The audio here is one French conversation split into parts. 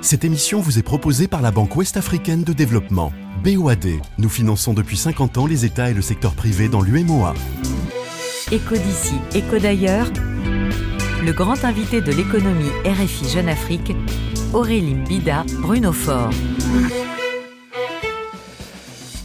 Cette émission vous est proposée par la Banque Ouest-Africaine de Développement, BOAD. Nous finançons depuis 50 ans les États et le secteur privé dans l'UMOA. Éco d'ici, éco d'ailleurs, le grand invité de l'économie RFI Jeune Afrique, Aurélie Bida, Bruno Fort.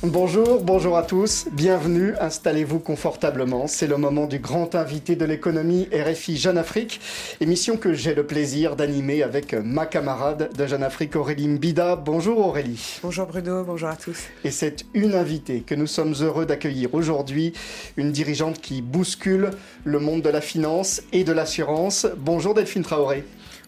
Bonjour, bonjour à tous, bienvenue, installez-vous confortablement. C'est le moment du grand invité de l'économie RFI Jeune Afrique, émission que j'ai le plaisir d'animer avec ma camarade de Jeune Afrique Aurélie Mbida. Bonjour Aurélie. Bonjour Bruno, bonjour à tous. Et c'est une invitée que nous sommes heureux d'accueillir aujourd'hui, une dirigeante qui bouscule le monde de la finance et de l'assurance. Bonjour Delphine Traoré.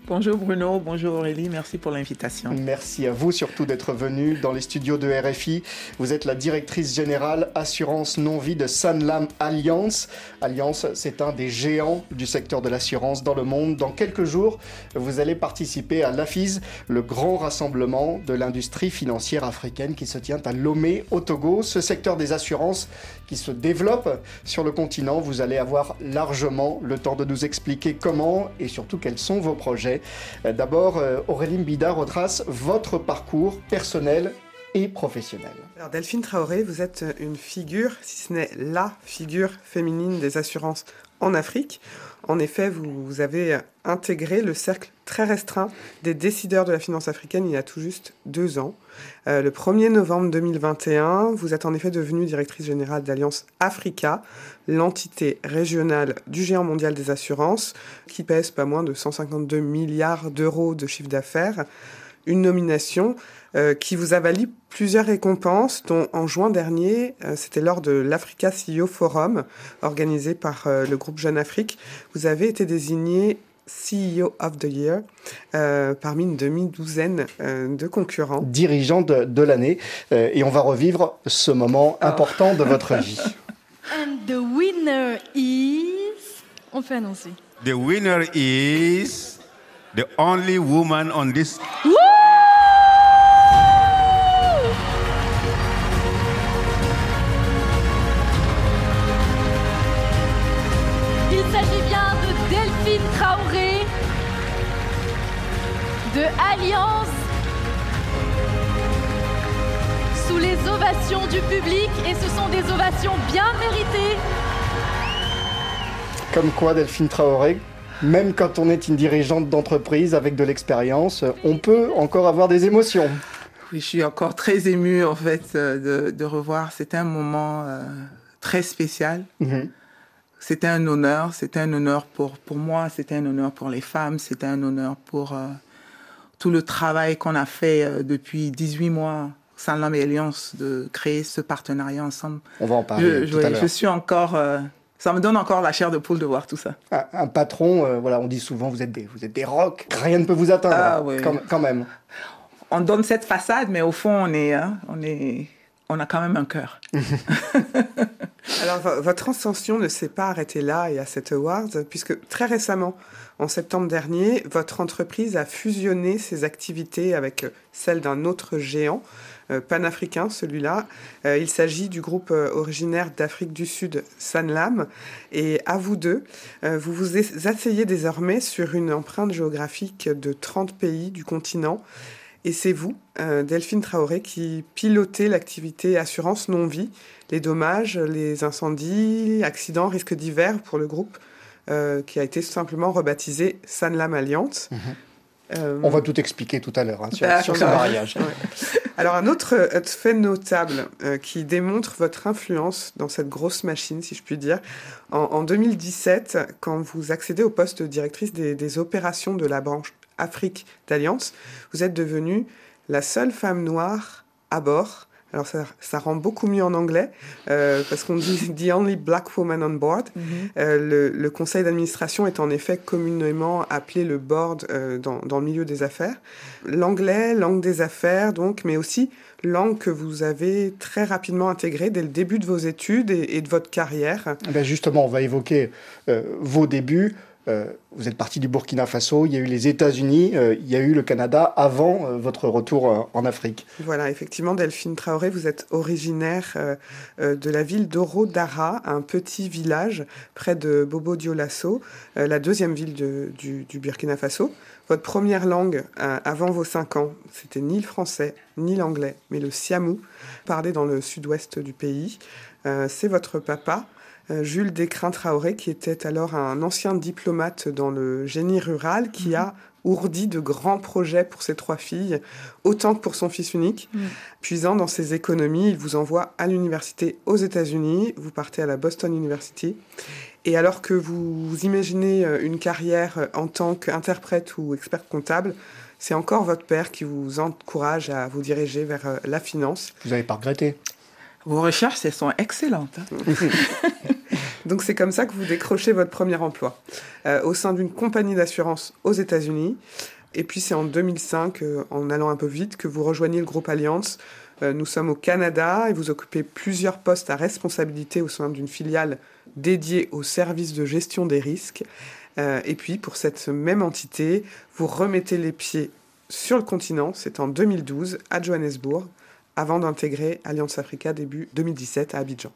Bonjour Bruno, bonjour Aurélie, merci pour l'invitation. Merci à vous surtout d'être venu dans les studios de RFI. Vous êtes la directrice générale assurance non-vie de Sanlam Alliance. Alliance, c'est un des géants du secteur de l'assurance dans le monde. Dans quelques jours, vous allez participer à l'AFIS, le grand rassemblement de l'industrie financière africaine qui se tient à Lomé au Togo. Ce secteur des assurances qui se développe sur le continent, vous allez avoir largement le temps de nous expliquer comment et surtout quels sont vos projets. Euh, d'abord, euh, Aurélie Mbida retrace votre parcours personnel et professionnel. Alors Delphine Traoré, vous êtes une figure, si ce n'est la figure féminine des assurances en Afrique. En effet, vous, avez intégré le cercle très restreint des décideurs de la finance africaine il y a tout juste deux ans. Euh, le 1er novembre 2021, vous êtes en effet devenue directrice générale d'Alliance Africa, l'entité régionale du géant mondial des assurances, qui pèse pas moins de 152 milliards d'euros de chiffre d'affaires. Une nomination euh, qui vous a valu plusieurs récompenses, dont en juin dernier, euh, c'était lors de l'Africa CEO Forum, organisé par euh, le groupe Jeune Afrique, vous avez été désigné CEO of the Year parmi une demi-douzaine de concurrents. Dirigeant de, l'année. et on va revivre ce moment ah. important de votre vie. And the winner is... On fait annoncer. The winner is the only woman on this... de Alliance sous les ovations du public et ce sont des ovations bien méritées. Comme quoi, Delphine Traoré, même quand on est une dirigeante d'entreprise avec de l'expérience, on peut encore avoir des émotions. Oui, je suis encore très émue en fait euh, de, revoir. C'était un moment euh, très spécial. Mhm. C'était un honneur, c'était un honneur pour, pour moi, c'était un honneur pour les femmes, c'était un honneur pour euh, tout le travail qu'on a fait euh, depuis 18 mois, Sanlam et Alliance, de créer ce partenariat ensemble. On va en parler. Je, tout à l'heure. je suis encore. Euh, ça me donne encore la chair de poule de voir tout ça. Un, patron, euh, voilà, on dit souvent vous êtes des, vous êtes des rocs, rien ne peut vous atteindre. Ah, oui. quand, même. On donne cette façade, mais au fond, on est, hein, on est, on a quand même un cœur. Alors, votre ascension ne s'est pas arrêtée là et à cet award, puisque très récemment, en septembre dernier, votre entreprise a fusionné ses activités avec celles d'un autre géant euh, panafricain, celui-là. Euh, il s'agit du groupe euh, originaire d'Afrique du Sud, Sanlam. Et à vous deux, vous vous asseyez désormais sur une empreinte géographique de 30 pays du continent. Et c'est vous, Delphine Traoré, qui pilotez l'activité assurance non-vie, les dommages, les incendies, accidents, risques divers pour le groupe. Euh, qui a été simplement rebaptisé Sanlam Alliance. Mhm. Euh, On va tout expliquer tout à l'heure hein, sur, sur, ce mariage. Alors un autre fait notable euh, qui démontre votre influence dans cette grosse machine, si je puis dire, en, 2017, quand vous accédez au poste de directrice des, des opérations de la branche Afrique d'Alliance, vous êtes devenue la seule femme noire à bord alors ça, ça, rend beaucoup mieux en anglais euh, parce qu'on dit The Only Black Woman on Board. Mhm. euh, le, le, conseil d'administration est en effet communément appelé le board euh, dans, dans, le milieu des affaires. L'anglais, langue des affaires donc, mais aussi langue que vous avez très rapidement intégrée dès le début de vos études et, et de votre carrière. Eh ben justement, on va évoquer euh, vos débuts. Euh, vous êtes parti du Burkina Faso, il y a eu les États-Unis, euh, il y a eu le Canada avant euh, votre retour en Afrique. Voilà, effectivement, Delphine Traoré, vous êtes originaire de la ville d'Oro Dara, un petit village près de Bobo Dioulasso, la deuxième ville du, Burkina Faso. Votre première langue avant vos cinq ans, c'était ni le français ni l'anglais, mais le siamou, parlé dans le sud-ouest du pays. C'est votre papa Jules Descrins Traoré, qui était alors un ancien diplomate dans le génie rural, qui mhm. a ourdi de grands projets pour ses trois filles, autant que pour son fils unique. Mhm. Puisant dans ses économies, il vous envoie à l'université aux États-Unis, vous partez à la Boston University. Et alors que vous imaginez euh, une carrière euh, en tant qu'interprète ou expert comptable, c'est encore votre père qui vous encourage à vous diriger vers la finance. Vous n'avez pas regretté? Vos recherches, elles sont excellentes. Hein. Donc c'est comme ça que vous décrochez votre premier emploi euh, au sein d'une compagnie d'assurance aux États-Unis. Et puis c'est en 2005, euh, en allant un peu vite, que vous rejoignez le groupe Alliance. Euh, nous sommes au Canada et vous occupez plusieurs postes à responsabilité au sein d'une filiale dédiée au service de gestion des risques. et puis pour cette même entité, vous remettez les pieds sur le continent, c'est en 2012 à Johannesburg avant d'intégrer Alliance Africa début 2017 à Abidjan.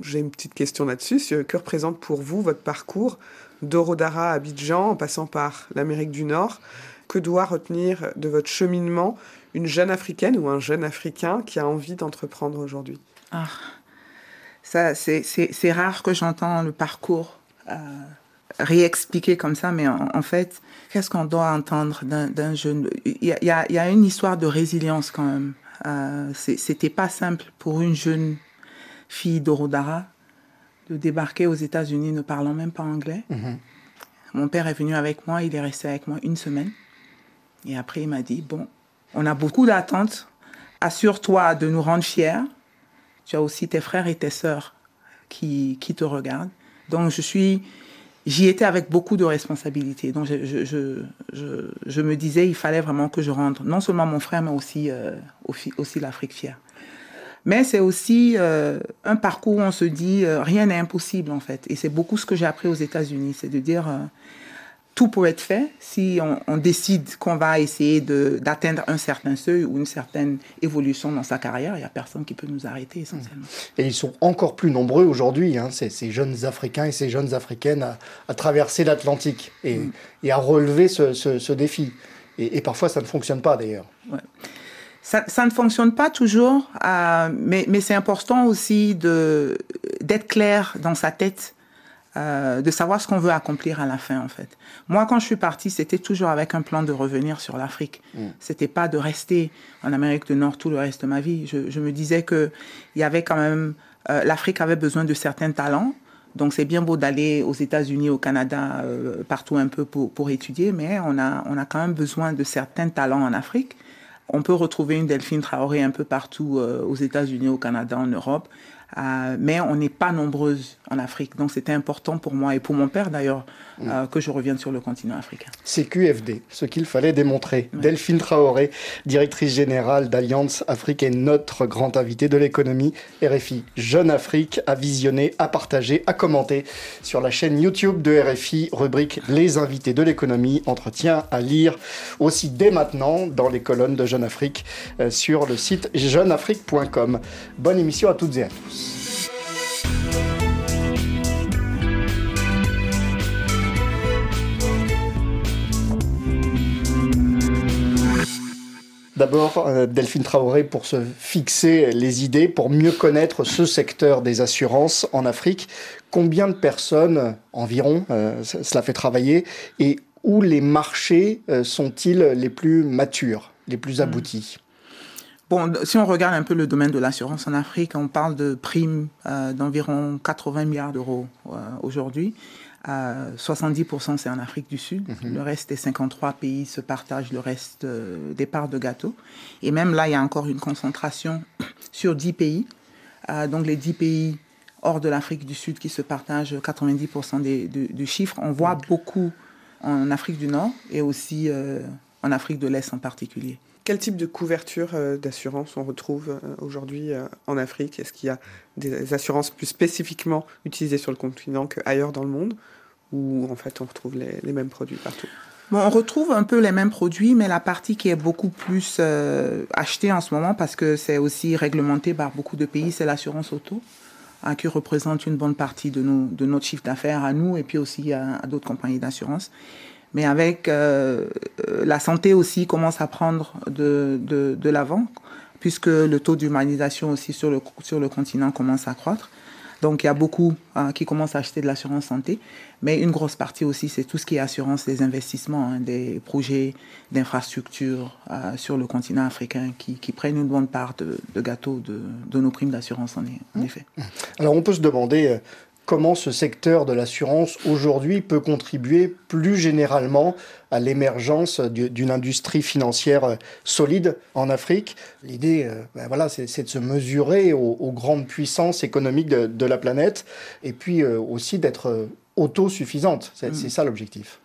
J'ai une petite question là-dessus. Que représente pour vous votre parcours d'Orodara à Abidjan en passant par l'Amérique du Nord? Que doit retenir de votre cheminement une jeune africaine ou un jeune africain qui a envie d'entreprendre aujourd'hui? Ah, c'est rare que j'entends le parcours euh, réexpliqué comme ça, mais en, fait, qu'est-ce qu'on doit entendre d'un jeune? Il y a, une histoire de résilience quand même euh, c'était pas simple pour une jeune fille d'Orodara de débarquer aux États-Unis ne parlant même pas anglais. Mhm. Mon père est venu avec moi, il est resté avec moi une semaine. Et après, il m'a dit, bon, on a beaucoup d'attentes. Assure-toi de nous rendre fiers. Tu as aussi tes frères et tes sœurs qui, qui te regardent. Donc, je suis j'y étais avec beaucoup de responsabilités. Donc, je, je, je, je, me disais, il fallait vraiment que je rende non seulement mon frère, mais aussi, euh, aussi, l'Afrique fière. Mais c'est aussi euh, un parcours où on se dit, euh, rien n'est impossible, en fait. Et c'est beaucoup ce que j'ai appris aux États-Unis, c'est de dire, tout peut être fait si on, décide qu'on va essayer d'atteindre un certain seuil ou une certaine évolution dans sa carrière. Il n'y a personne qui peut nous arrêter essentiellement. Et ils sont encore plus nombreux aujourd'hui, hein, ces, jeunes Africains et ces jeunes Africaines, à, traverser l'Atlantique et, mm. et, à relever ce, défi. Et, parfois, ça ne fonctionne pas d'ailleurs. Ça, ça, ne fonctionne pas toujours, euh, mais, mais c'est important aussi d'être clair dans sa tête euh, de savoir ce qu'on veut accomplir à la fin, en fait. Moi, quand je suis partie, c'était toujours avec un plan de revenir sur l'Afrique. Mm. C'était pas de rester en Amérique du Nord tout le reste de ma vie. Je, me disais que il y avait quand même, euh, l'Afrique avait besoin de certains talents. Donc c'est bien beau d'aller aux États-Unis, au Canada, euh, partout un peu pour, pour étudier, mais on a, on a quand même besoin de certains talents en Afrique. On peut retrouver une Delphine Traoré un peu partout aux États-Unis, au Canada, en Europe. Euh, mais on n'est pas nombreuses en Afrique. Donc c'était important pour moi et pour mon père d'ailleurs mm. euh, que je revienne sur le continent africain. C'est QFD, ce qu'il fallait démontrer. Delphine Traoré, directrice générale d'Alliance Afrique et notre grand invité de l'économie RFI. Jeune Afrique à visionner, à partager, à commenter sur la chaîne YouTube de RFI, rubrique Les invités de l'économie, entretien à lire aussi dès maintenant dans les colonnes de Jeune Afrique euh, sur le site jeuneafrique.com. Bonne émission à toutes et à tous. D'abord, euh, Delphine Traoré, pour se fixer les idées, pour mieux connaître ce secteur des assurances en Afrique, combien de personnes environ euh, cela fait travailler et où les marchés euh, sont-ils les plus matures, les plus hmm. aboutis? Bon, si on regarde un peu le domaine de l'assurance en Afrique, on parle de primes d'environ 80 milliards d'euros aujourd'hui. 70% c'est en Afrique du Sud. Mhm. Le reste des 53 pays se partagent le reste euh, des parts de gâteau. Et même là, il y a encore une concentration sur 10 pays. Euh, donc les 10 pays hors de l'Afrique du Sud qui se partagent 90% des, du chiffre. On voit beaucoup en Afrique du Nord et aussi euh, en Afrique de l'Est en particulier. Quel type de couverture d'assurance on retrouve aujourd'hui en Afrique? Est-ce qu'il y a des assurances plus spécifiquement utilisées sur le continent qu'ailleurs dans le monde? Ou en fait on retrouve les, mêmes produits partout? Bon, on retrouve un peu les mêmes produits, mais la partie qui est beaucoup plus euh, achetée en ce moment, parce que c'est aussi réglementé par beaucoup de pays, c'est l'assurance auto, hein, qui représente une bonne partie de notre chiffre d'affaires à nous et puis aussi à, d'autres compagnies d'assurance. Mais avec euh, euh, la santé aussi commence à prendre de, de, de l'avant, puisque le taux d'humanisation aussi sur le, sur le continent commence à croître. Donc il y a beaucoup hein, qui commencent à acheter de l'assurance santé, mais une grosse partie aussi, c'est tout ce qui est assurance des investissements, hein, des projets d'infrastructures euh, sur le continent africain qui, prennent une bonne part de, gâteau de, nos primes d'assurance en, en, mmh. effet. Alors on peut se demander euh, comment ce secteur de l'assurance aujourd'hui peut contribuer plus généralement à l'émergence d'une industrie financière euh, solide en Afrique. L'idée, euh, ben voilà, c'est de se mesurer aux, grandes puissances économiques de, la planète et puis euh, aussi d'être autosuffisante. C'est mm. ça l'objectif.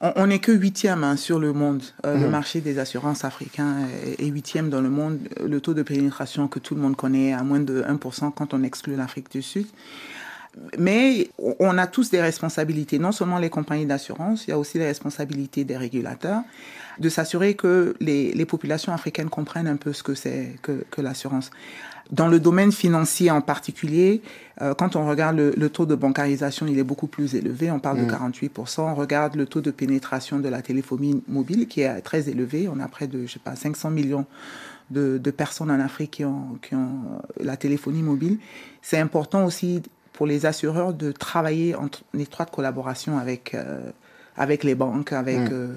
On n'est que huitième hein, sur le monde. Le mm. marché des assurances africains est huitième dans le monde. Le taux de pénétration que tout le monde connaît à moins de 1% quand on exclut l'Afrique du Sud. Mais on a tous des responsabilités, non seulement les compagnies d'assurance, il y a aussi les responsabilités des régulateurs, de s'assurer que les, les, populations africaines comprennent un peu ce que c'est que, que l'assurance. Dans le domaine financier en particulier, euh, quand on regarde le, taux de bancarisation, il est beaucoup plus élevé, on parle de 48%. Mm. On regarde le taux de pénétration de la téléphonie mobile qui est très élevé, on a près de, je sais pas, 500 millions de, de personnes en Afrique qui ont, qui ont la téléphonie mobile. C'est important aussi pour les assureurs de travailler en, étroite collaboration avec, euh, avec les banques, avec mm. euh,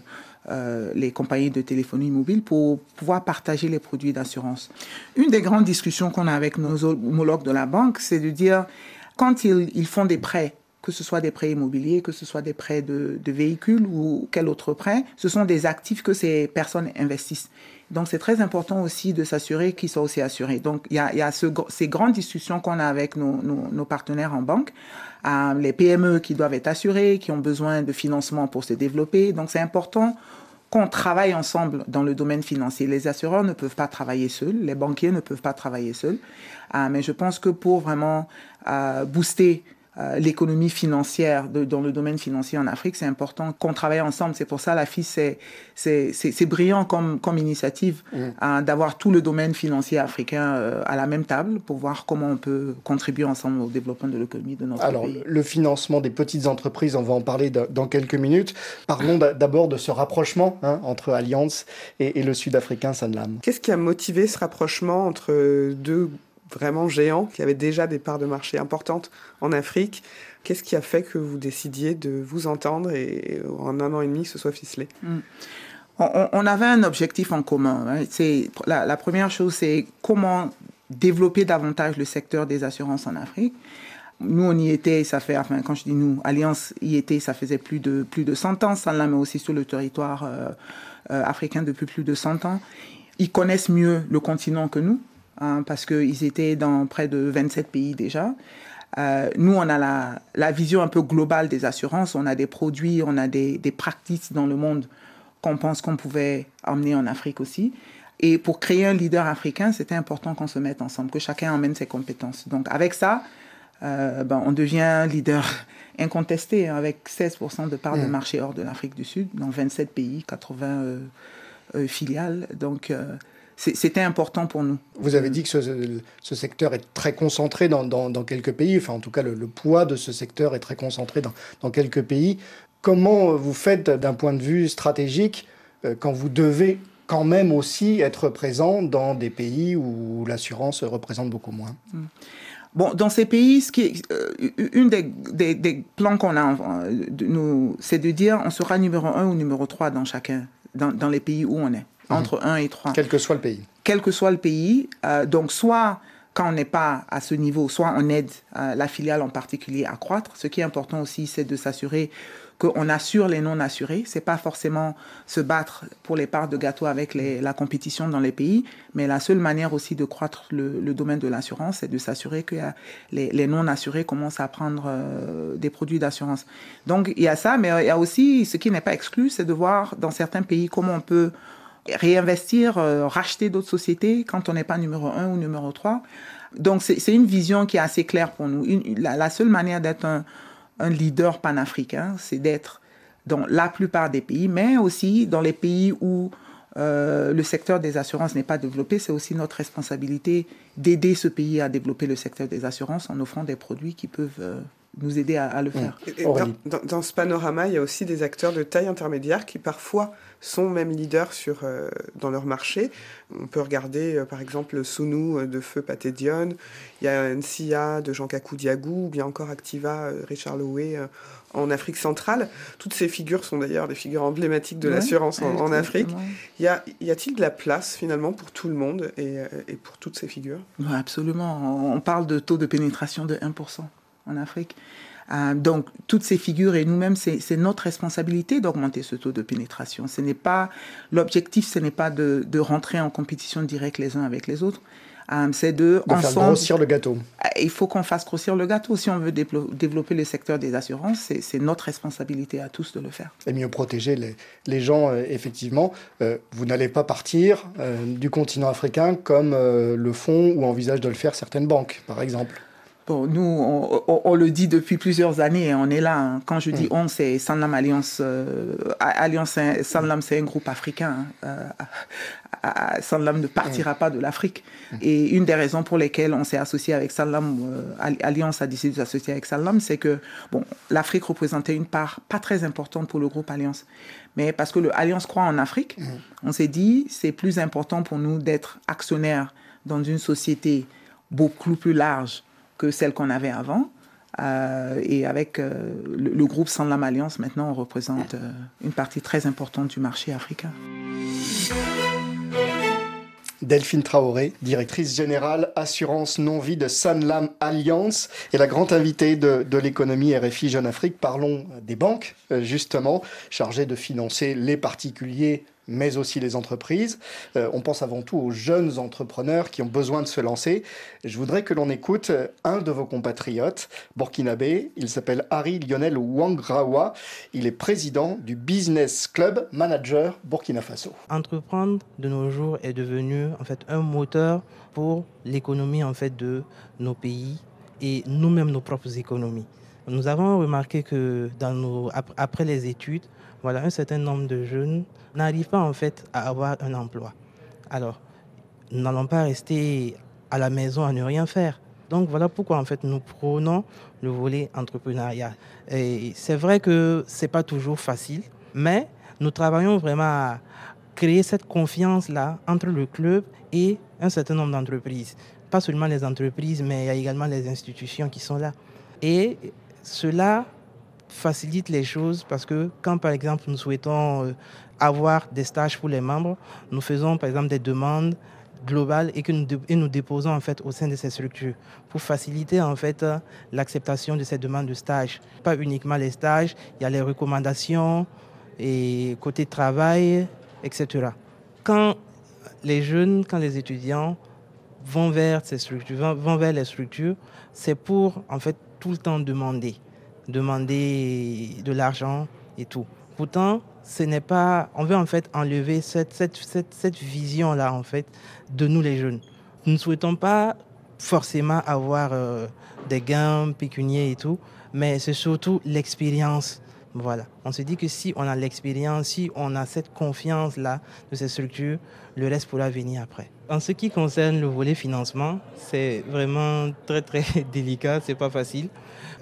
euh, les compagnies de téléphonie mobile pour pouvoir partager les produits d'assurance. Une des grandes discussions qu'on a avec nos homologues de la banque, c'est de dire, quand ils, ils, font des prêts, que ce soit des prêts immobiliers, que ce soit des prêts de, de véhicules ou quel autre prêt, ce sont des actifs que ces personnes investissent. Donc, c'est très important aussi de s'assurer qu'ils soient aussi assurés. Donc, il y a, ces grandes discussions qu'on a avec nos, partenaires en banque, euh, les PME qui doivent être assurés, qui ont besoin de financement pour se développer. Donc, c'est important qu'on travaille ensemble dans le domaine financier. Les assureurs ne peuvent pas travailler seuls, les banquiers ne peuvent pas travailler seuls. Euh, mais je pense que pour vraiment euh, booster euh, l'économie financière de, dans le domaine financier en Afrique, c'est important qu'on travaille ensemble. C'est pour ça la FIS, c'est brillant comme, comme initiative mm. hein, d'avoir tout le domaine financier africain euh, à la même table pour voir comment on peut contribuer ensemble au développement de l'économie de notre Alors, pays. Alors, le financement des petites entreprises, on va en parler dans quelques minutes. Parlons d'abord de ce rapprochement hein, entre Alliance et, et le Sud-Africain Sanlam. Qu'est-ce qui a motivé ce rapprochement entre deux vraiment géant, qui avait déjà des parts de marché importantes en Afrique. Qu'est-ce qui a fait que vous décidiez de vous entendre et en un an et demi ce soit ficelé? Hmm. on, avait un objectif en commun. Hein. C'est la, première chose, c'est comment développer davantage le secteur des assurances en Afrique. Nous, on y était, ça fait, enfin, quand je dis nous, Alliance y était, ça faisait plus de, plus de 100 ans, ça l'a mais aussi sur le territoire euh, euh, africain depuis plus de 100 ans. Ils connaissent mieux le continent que nous. Hein, parce qu'ils étaient dans près de 27 pays déjà. Euh, nous, on a la, la, vision un peu globale des assurances. On a des produits, on a des, des pratiques dans le monde qu'on pense qu'on pouvait emmener en Afrique aussi. Et pour créer un leader africain, c'était important qu'on se mette ensemble, que chacun emmène ses compétences. Donc avec ça, euh, ben, on devient un leader incontesté hein, avec 16% de part de mmh. marché hors de l'Afrique du Sud, dans 27 pays, 80 euh, euh, filiales. Donc c'était important pour nous. Vous avez dit que ce, secteur est très concentré dans, quelques pays, enfin en tout cas le, poids de ce secteur est très concentré dans, quelques pays. Comment vous faites d'un point de vue stratégique euh, quand vous devez quand même aussi être présent dans des pays où l'assurance représente beaucoup moins? Hmm. Bon, dans ces pays, ce qui euh, une des, des, plans qu'on a, euh, c'est de dire on sera numéro un ou numéro 3 dans chacun, dans, dans les pays où on est. Mhm. entre 1 et 3. Quel que soit le pays. Quel que soit le pays. Euh, donc, soit quand on n'est pas à ce niveau, soit on aide euh, la filiale en particulier à croître. Ce qui est important aussi, c'est de s'assurer qu'on assure les non assurés. C'est pas forcément se battre pour les parts de gâteau avec la compétition dans les pays, mais la seule manière aussi de croître le, domaine de l'assurance, c'est de s'assurer que les, les, non assurés commencent à prendre euh, des produits d'assurance. Donc il y a ça, mais il y a aussi ce qui n'est pas exclu, c'est de voir dans certains pays comment on peut réinvestir, euh, racheter d'autres sociétés quand on n'est pas numéro un ou numéro 3. Donc c'est une vision qui est assez claire pour nous. la, seule manière d'être un, un leader panafricain, c'est d'être dans la plupart des pays, mais aussi dans les pays où euh, le secteur des assurances n'est pas développé, c'est aussi notre responsabilité d'aider ce pays à développer le secteur des assurances en offrant des produits qui peuvent euh, nous aider à, le faire. dans, ce panorama, il y a aussi des acteurs de taille intermédiaire qui parfois sont même leaders sur, euh, dans leur marché. On peut regarder par exemple Sunu de Feu Patédion, il y a NCA de Jean Kakou Diagou, ou bien encore Activa Richard Lowe en Afrique centrale. Toutes ces figures sont d'ailleurs des figures emblématiques de l'assurance en, Afrique. Y, a, y a-t-il de la place finalement pour tout le monde et, euh, pour toutes ces figures? Absolument. On parle de taux de pénétration de 1% en Afrique. Euh, donc, toutes ces figures et nous-mêmes, c'est notre responsabilité d'augmenter ce taux de pénétration. Ce n'est pas l'objectif, ce n'est pas de, de, rentrer en compétition directe les uns avec les autres, euh, c'est de, de faire grossir le gâteau. Euh, il faut qu'on fasse grossir le gâteau. Si on veut développer le secteur des assurances, c'est notre responsabilité à tous de le faire. Et mieux protéger les, les gens, euh, effectivement. vous n'allez pas partir du continent africain comme le font ou envisagent de le faire certaines banques, par exemple. Bon, nous, on, le dit depuis plusieurs années, on est là. Hein. Quand je dis mm. on, c'est Sanlam Alliance. Alliance Sanlam, c'est un groupe africain. Hein. Sanlam ne partira mm. pas de l'Afrique. Mm. Et une des raisons pour lesquelles on s'est associé avec Sanlam, euh, Alliance a décidé de s'associer avec Sanlam, c'est que bon, l'Afrique représentait une part pas très importante pour le groupe Alliance. Mais parce que l'Alliance croit en Afrique, on s'est dit c'est plus important pour nous d'être actionnaires dans une société beaucoup plus large que celle qu'on avait avant. Euh, et avec euh, le, groupe Sanlam Alliance, maintenant, on représente une partie très importante du marché africain. Delphine Traoré, directrice générale assurance non-vie de Sanlam Alliance et la grande invitée de, l'économie RFI Jeune Afrique. Parlons des banques, euh, justement, chargées de financer les particuliers mais aussi les entreprises. Euh, on pense avant tout aux jeunes entrepreneurs qui ont besoin de se lancer. Je voudrais que l'on écoute un de vos compatriotes burkinabé. Il s'appelle Harry Lionel Wangrawa. Il est président du Business Club Manager Burkina Faso. Entreprendre de nos jours est devenu en fait un moteur pour l'économie en fait de nos pays et nous-mêmes nos propres économies. Nous avons remarqué que dans nos, après les études, voilà, un certain nombre de jeunes n'arrivent pas en fait à avoir un emploi. Alors, nous n'allons pas rester à la maison à ne rien faire. Donc voilà pourquoi en fait nous prenons le volet entrepreneuriat. Et c'est vrai que c'est pas toujours facile, mais nous travaillons vraiment à créer cette confiance là entre le club et un certain nombre d'entreprises. Pas seulement les entreprises, mais il y a également les institutions qui sont là. Et cela facilite les choses parce que quand par exemple nous souhaitons euh, avoir des stages pour les membres, nous faisons par exemple des demandes globales et que nous, et nous déposons en fait au sein de ces structures pour faciliter en fait l'acceptation de ces demandes de stage. Pas uniquement les stages, il y a les recommandations et côté travail, etc. Quand les jeunes, quand les étudiants vont vers ces structures, vont vers les structures, c'est pour en fait tout le temps demander demander de l'argent et tout. Pourtant, ce n'est pas. On veut en fait enlever cette, cette, cette, cette vision-là, en fait, de nous les jeunes. Nous ne souhaitons pas forcément avoir euh, des gains pécuniaires et tout, mais c'est surtout l'expérience. Voilà. On se dit que si on a l'expérience, si on a cette confiance-là de ces structures, le reste pourra venir après. En ce qui concerne le volet financement, c'est vraiment très très délicat, c'est pas facile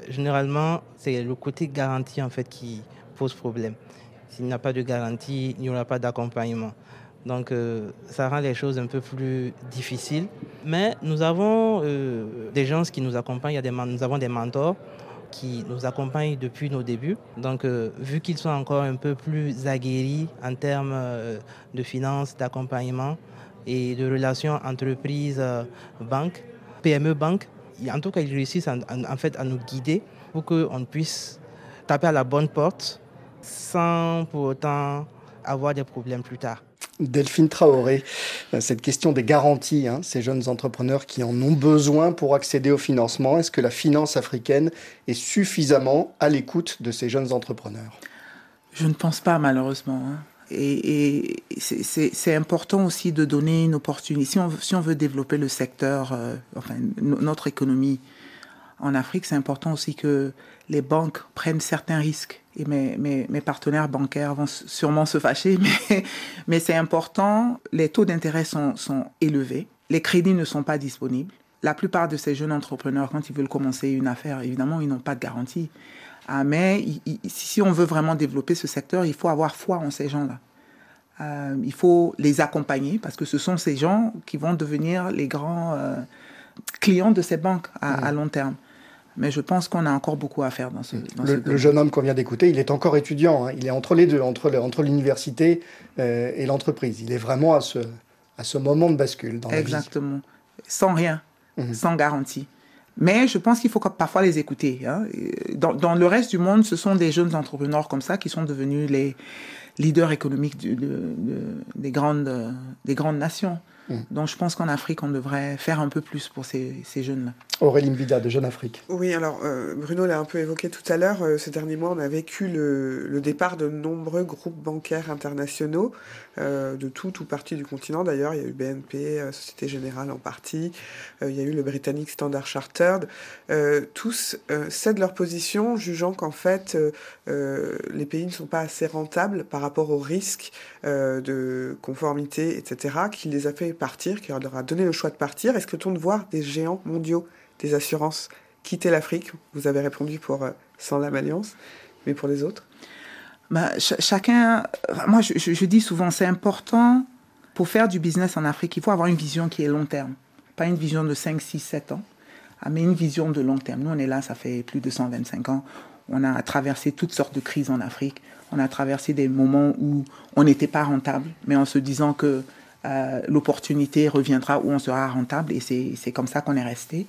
généralement, c'est le côté garantie en fait qui pose problème. S'il n'y a pas de garantie, il n'y aura pas d'accompagnement. Donc, euh, ça rend les choses un peu plus difficiles. Mais nous avons euh, des gens qui nous accompagnent. Des, nous avons des mentors qui nous accompagnent depuis nos débuts. Donc, euh, vu qu'ils sont encore un peu plus aguerris en termes de finances, d'accompagnement et de relations entreprise-banque, PME-banque, en tout cas, ils réussissent en, fait à nous guider pour qu'on puisse taper à la bonne porte sans pour autant avoir des problèmes plus tard. Delphine Traoré, euh, cette question des garanties, hein, ces jeunes entrepreneurs qui en ont besoin pour accéder au financement, est-ce que la finance africaine est suffisamment à l'écoute de ces jeunes entrepreneurs? Je ne pense pas malheureusement. Hein. Et, c'est important aussi de donner une opportunité. Si on, veut développer le secteur, euh, enfin notre économie en Afrique, c'est important aussi que les banques prennent certains risques. Et mes, partenaires bancaires vont sûrement se fâcher, mais, c'est important. Les taux d'intérêt sont élevés. Les crédits ne sont pas disponibles. La plupart de ces jeunes entrepreneurs, quand ils veulent commencer une affaire, évidemment, ils n'ont pas de garantie. Ah, mais si on veut vraiment développer ce secteur, il faut avoir foi en ces gens-là. Euh, il faut les accompagner parce que ce sont ces gens qui vont devenir les grands euh, clients de ces banques à, long terme. Mais je pense qu'on a encore beaucoup à faire dans ce. Dans le, le, jeune homme qu'on vient d'écouter, il est encore étudiant. Hein. Il est entre les deux, entre l'université entre euh, et l'entreprise. Il est vraiment à ce, à ce moment de bascule dans Exactement. la vie. Sans rien, mhm. sans garantie. Mais je pense qu'il faut parfois les écouter. Hein. Dans, le reste du monde, ce sont des jeunes entrepreneurs comme ça qui sont devenus les leaders économiques des grandes nations. Mm. Donc je pense qu'en Afrique, on devrait faire un peu plus pour ces, ces jeunes-là. Aurélie Mbida de Jeune Afrique. Oui, alors euh, Bruno l'a un peu évoqué tout à l'heure. Euh, ces derniers mois, on a vécu le, le, départ de nombreux groupes bancaires internationaux euh, de tout ou partie du continent. D'ailleurs, il y a eu BNP, euh, Société Générale en partie. Euh, il y a eu le britannique Standard Chartered. tous cèdent leur position, jugeant qu'en fait, les pays ne sont pas assez rentables par rapport aux risques de conformité, etc., qui les a fait partir, qui leur a donné le choix de partir. Est-ce que on de voir des géants mondiaux des assurances quitter l'Afrique Vous avez répondu pour Sans l'Alliance, Alliance, mais pour les autres? Bah, chacun, moi je, je, dis souvent, c'est important pour faire du business en Afrique, il faut avoir une vision qui est long terme. Pas une vision de 5, 6, 7 ans, ah, mais une vision de long terme. Nous, on est là, ça fait plus de 125 ans. On a traversé toutes sortes de crises en Afrique. On a traversé des moments où on n'était pas rentable, mais en se disant que euh, l'opportunité reviendra où on sera rentable, et c'est comme ça qu'on est resté.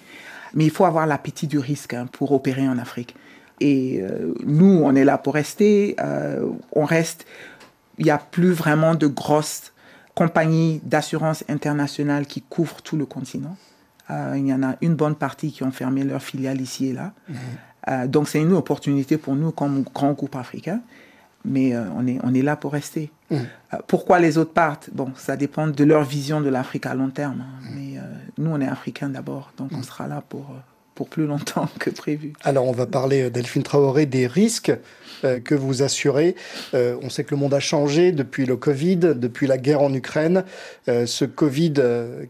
Mais il faut avoir l'appétit du risque hein, pour opérer en Afrique. Et euh, nous, on est là pour rester. Euh, on reste. Il n'y a plus vraiment de grosses compagnies d'assurance internationales qui couvrent tout le continent. Il y en a une bonne partie qui ont fermé leur filiale ici et là. Mhm. donc c'est une opportunité pour nous comme grand groupe africain. Mais on, est, on est là pour rester. Mhm. pourquoi les autres partent? Bon, ça dépend de leur vision de l'Afrique à long terme. Hein. Mhm. Mais nous, on est africains d'abord. Donc on sera là pour pour plus longtemps que prévu. Alors on va parler, euh, Delphine Traoré, des risques euh, que vous assurez. Euh, on sait que le monde a changé depuis le Covid, depuis la guerre en Ukraine. ce Covid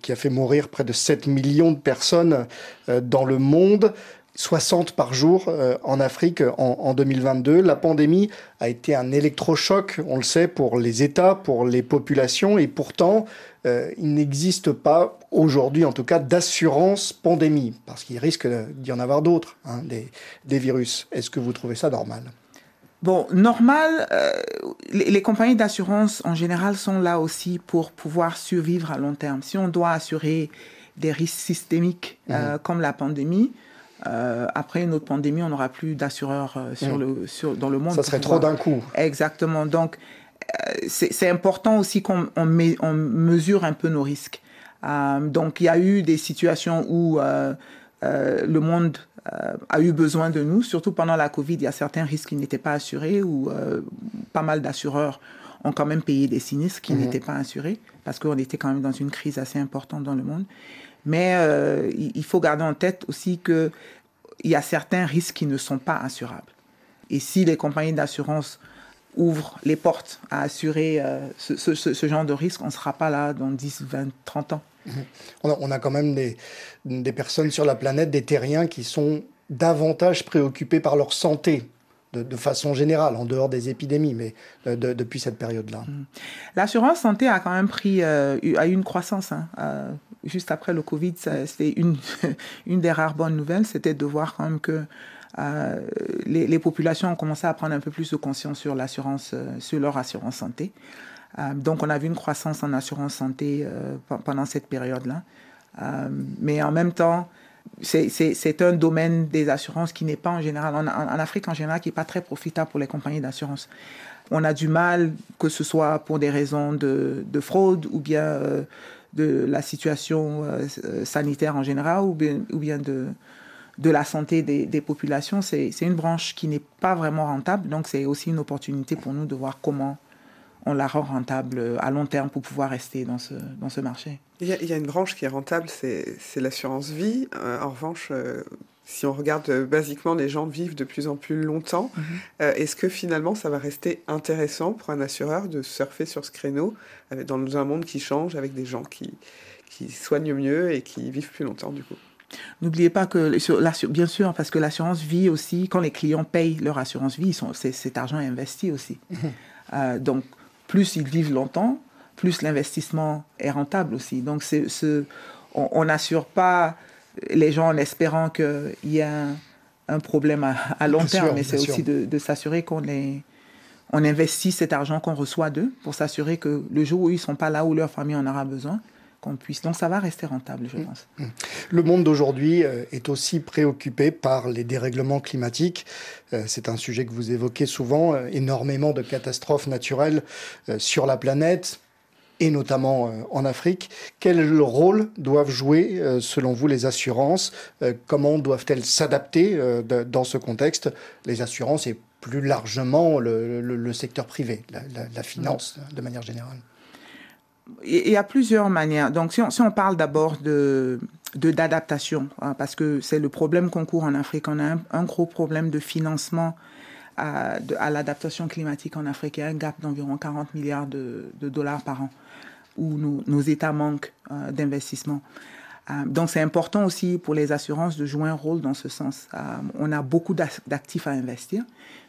qui a fait mourir près de 7 millions de personnes dans le monde. 60 par jour en Afrique en, en, 2022. La pandémie a été un électrochoc, on le sait, pour les États, pour les populations, et pourtant, euh, il n'existe pas aujourd'hui, en tout cas, d'assurance pandémie, parce qu'il risque d'y en avoir d'autres, hein, des, des, virus. Est-ce que vous trouvez ça normal? Bon, normal, euh, les, les, compagnies d'assurance en général sont là aussi pour pouvoir survivre à long terme. Si on doit assurer des risques systémiques euh, mmh. comme la pandémie, euh, après une autre pandémie, on n'aura plus d'assureurs euh, sur mmh. le, sur, dans le monde. Ça serait trop d'un coup. Exactement. Donc, c'est important aussi qu'on on, mesure un peu nos risques. Euh, donc il y a eu des situations où euh, euh, le monde a eu besoin de nous, surtout pendant la Covid, il y a certains risques qui n'étaient pas assurés ou pas mal d'assureurs ont quand même payé des sinistres qui mhm. n'étaient pas assurés parce qu'on était quand même dans une crise assez importante dans le monde. Mais il faut garder en tête aussi que il y a certains risques qui ne sont pas assurables. Et si les compagnies d'assurance ouvre les portes à assurer euh, ce, genre de risque, on ne sera pas là dans 10, 20, 30 ans. On a, quand même des, personnes sur la planète, des terriens, qui sont davantage préoccupés par leur santé. De, façon générale, en dehors des épidémies, mais de, depuis cette période-là. Mhm. L'assurance santé a quand même pris, euh, a eu une croissance. Hein. Euh, juste après le Covid, c'était une, une des rares bonnes nouvelles, c'était de voir quand même que euh, les, les, populations ont commencé à prendre un peu plus de conscience sur l'assurance, euh, sur leur assurance santé. Euh, donc, on a vu une croissance en assurance santé pendant cette période-là. mais en même temps, c'est un domaine des assurances qui n'est pas en général, en, Afrique en général, qui n'est pas très profitable pour les compagnies d'assurance. On a du mal, que ce soit pour des raisons de, de fraude ou bien de la situation sanitaire en général ou bien, de, la santé des populations, c'est une branche qui n'est pas vraiment rentable. Donc, c'est aussi une opportunité pour nous de voir comment on la rend rentable à long terme pour pouvoir rester dans ce, dans ce marché. Il y, a, il y a une branche qui est rentable, c'est l'assurance vie. Euh, en revanche, euh, si on regarde euh, basiquement, les gens vivent de plus en plus longtemps. Mhm. Est-ce que finalement, ça va rester intéressant pour un assureur de surfer sur ce créneau dans un monde qui change, avec des gens qui, qui soignent mieux et qui vivent plus longtemps du coup? N'oubliez pas que, bien sûr, parce que l'assurance vie aussi, quand les clients payent leur assurance vie, cet argent est investi aussi. Mhm. Euh, donc, plus ils vivent longtemps, plus l'investissement est rentable aussi. Donc, ce, on n'assure pas les gens en espérant qu'il y a un, problème à, long terme, mais c'est aussi de, s'assurer qu'on on investit cet argent qu'on reçoit d'eux pour s'assurer que le jour où ils ne sont pas là, où leur famille en aura besoin, qu'on puisse. Donc ça va rester rentable, je mm. pense. Mm. Le monde d'aujourd'hui euh, est aussi préoccupé par les dérèglements climatiques. Euh, c'est un sujet que vous évoquez souvent, euh, énormément de catastrophes naturelles sur la planète, et notamment en Afrique. Quel rôle doivent jouer, selon vous, les assurances? Comment doivent-elles s'adapter dans ce contexte? Les assurances et plus largement le, secteur privé, la, finance de manière générale il y a plusieurs manières. Donc, si on, parle d'abord de d'adaptation, hein, parce que c'est le problème qu'on court en Afrique, on a un, gros problème de financement à, l'adaptation climatique en Afrique. Il y a un gap d'environ 40 milliards de, dollars par an où nos, États manquent euh, d'investissement. Euh, donc c'est important aussi pour les assurances de jouer un rôle dans ce sens. Euh, on a beaucoup d'actifs à investir.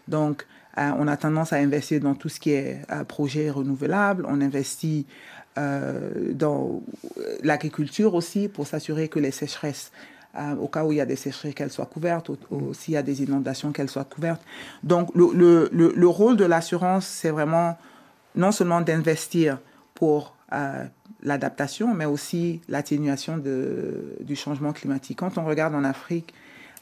Donc on a tendance à investir dans tout ce qui est projet renouvelable. On investit dans l'agriculture aussi pour s'assurer que les sécheresses au cas où il y a des sécheresses, qu'elles soient couvertes, ou, s'il y a des inondations, qu'elles soient couvertes. Donc, le, le, le rôle de l'assurance, c'est vraiment non seulement d'investir pour l'adaptation, mais aussi l'atténuation du changement climatique. Quand on regarde en Afrique,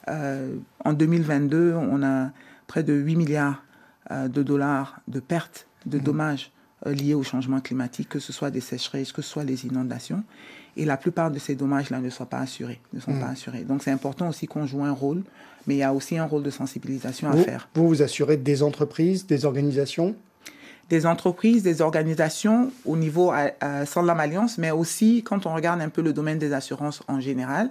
euh, en 2022, on a près de 8 milliards euh, de dollars de pertes, de mmh. dommages euh, liés au changement climatique, que ce soit des sécheresses, que ce soit les inondations. Et la plupart de ces dommages-là ne sont pas assurés. Ne sont pas mmh. assurés. Donc c'est important aussi qu'on joue un rôle, mais il y a aussi un rôle de sensibilisation à faire. Vous vous assurez des entreprises, des organisations? Des entreprises, des organisations au niveau à, Sanlam Alliance, mais aussi quand on regarde un peu le domaine des assurances en général,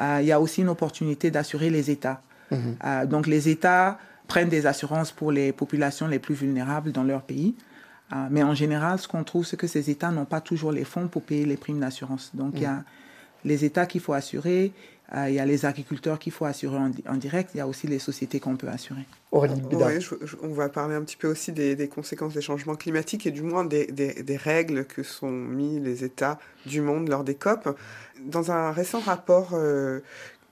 euh, il y a aussi une opportunité d'assurer les États. Mhm. Euh, donc les États prennent des assurances pour les populations les plus vulnérables dans leur pays. Euh, mais en général, ce qu'on trouve, c'est que ces États n'ont pas toujours les fonds pour payer les primes d'assurance. Donc il y a mhm. les États qu'il faut assurer, il y a les agriculteurs qu'il faut assurer en, direct, il y a aussi les sociétés qu'on peut assurer. on va parler un petit peu aussi des, conséquences des changements climatiques et du moins des, des, règles que sont mis les États du monde lors des COP. Dans un récent rapport euh,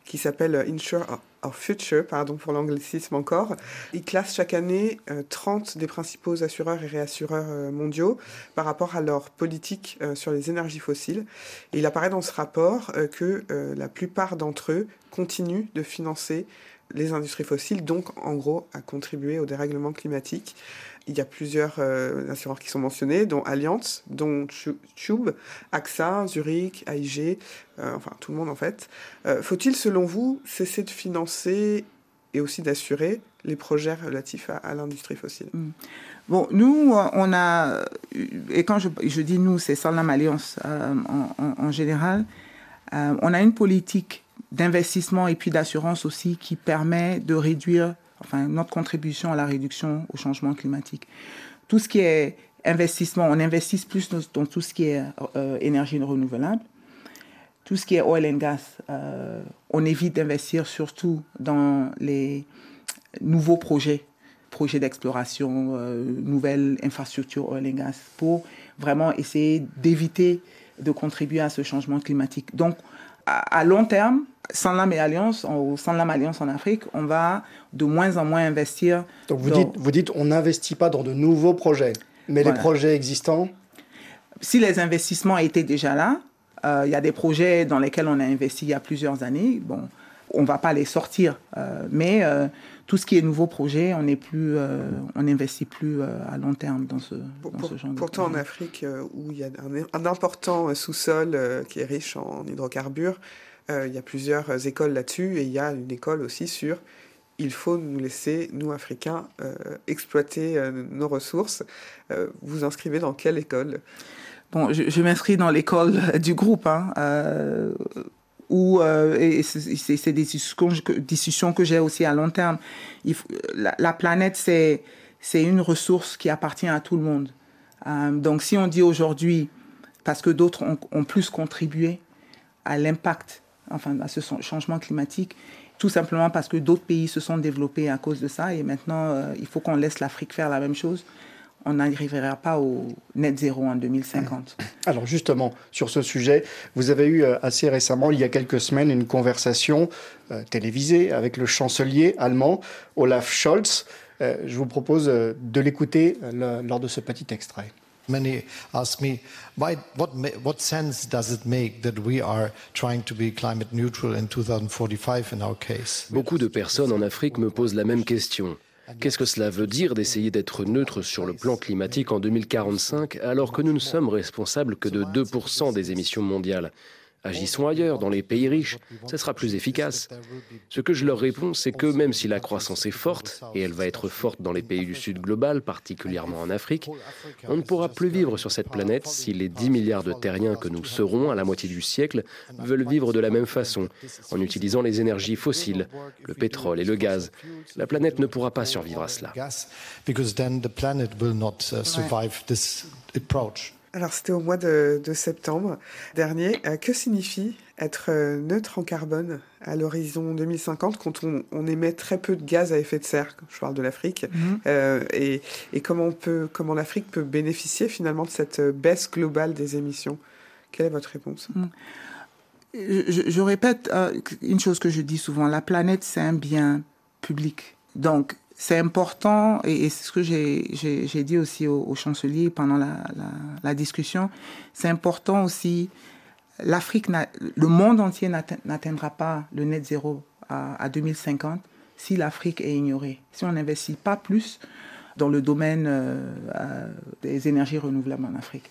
qui s'appelle Insure Our Future, pardon pour l'anglicisme encore. Il classe chaque année 30 euh, des principaux assureurs et réassureurs euh, mondiaux par rapport à leur politique euh, sur les énergies fossiles. Et il apparaît dans ce rapport que la plupart d'entre eux continuent de financer les industries fossiles, donc en gros à contribuer au dérèglement climatique. Il y a plusieurs euh, assureurs qui sont mentionnés, dont Allianz, dont Tube, AXA, Zurich, AIG, euh, enfin tout le monde en fait. Euh, faut-il, selon vous, cesser de financer et aussi d'assurer les projets relatifs à, l'industrie fossile? Hmm. Bon, nous, on a, et quand je, dis nous, c'est Salam Alliance en, en, général, on a une politique d'investissement et puis d'assurance aussi qui permet de réduire enfin notre contribution à la réduction au changement climatique. Tout ce qui est investissement, on investit plus dans, tout ce qui est euh, énergie renouvelable. Tout ce qui est oil and gas, euh, on évite d'investir surtout dans les nouveaux projets, projets d'exploration, euh, nouvelles infrastructures oil and gas, pour vraiment essayer d'éviter de contribuer à ce changement climatique. Donc, à long terme, sans l'âme et alliance, l'âme alliance en Afrique, on va de moins en moins investir. Donc vous dites, vous dites, on n'investit pas dans de nouveaux projets, mais les projets existants. Si les investissements étaient déjà là, euh, il y a des projets dans lesquels on a investi il y a plusieurs années. Bon, on va pas les sortir, euh, mais euh, tout ce qui est nouveau projet, on n'est plus, on n'investit plus à long terme dans ce, dans ce genre Pourtant, en Afrique, où il y a un, un important sous-sol qui est riche en hydrocarbures, euh, il y a plusieurs écoles là-dessus et il y a une école aussi sur il faut nous laisser, nous Africains, euh, exploiter euh, nos ressources. vous inscrivez dans quelle école? Bon, je, m'inscris dans l'école du groupe. Hein. Ou et c'est des discussions que j'ai aussi à long terme. Il la, planète, c'est une ressource qui appartient à tout le monde. donc si on dit aujourd'hui, parce que d'autres ont, ont, plus contribué à l'impact, enfin à ce changement climatique, tout simplement parce que d'autres pays se sont développés à cause de ça. Et maintenant, euh, il faut qu'on laisse l'Afrique faire la même chose. On n'arrivera pas au net zéro en 2050. Alors justement, sur ce sujet, vous avez eu euh, assez récemment, il y a quelques semaines, une conversation euh, télévisée avec le chancelier allemand Olaf Scholz. je vous propose de l'écouter lors de ce petit extrait. Many ask me, why, what, what sense does it make that we are trying to be climate neutral in 2045 in our case? Beaucoup de personnes en Afrique me posent la même question. Qu'est-ce que cela veut dire d'essayer d'être neutre sur le plan climatique en 2045 alors que nous ne sommes responsables que de 2% des émissions mondiales? Agissons ailleurs, dans les pays riches, ce sera plus efficace. Ce que je leur réponds, c'est que même si la croissance est forte, et elle va être forte dans les pays du Sud global, particulièrement en Afrique, on ne pourra plus vivre sur cette planète si les 10 milliards de terriens que nous serons à la moitié du siècle veulent vivre de la même façon, en utilisant les énergies fossiles, le pétrole et le gaz. La planète ne pourra pas survivre à cela. Alors c'était au mois de, septembre dernier. Euh, que signifie être euh, neutre en carbone à l'horizon 2050 quand on, émet très peu de gaz à effet de serre Je parle de l'Afrique. Mhm. Euh, et, comment, peut, comment l'Afrique peut bénéficier finalement de cette baisse globale des émissions? Quelle est votre réponse? Mhm. je, répète une chose que je dis souvent, la planète c'est un bien public. Donc c'est important, et, c'est ce que j'ai dit aussi au, chancelier pendant la, discussion, c'est important aussi, l'Afrique, le monde entier n'atteindra pas le net zéro à, 2050 si l'Afrique est ignorée, si on n'investit pas plus dans le domaine euh, euh, des énergies renouvelables en Afrique.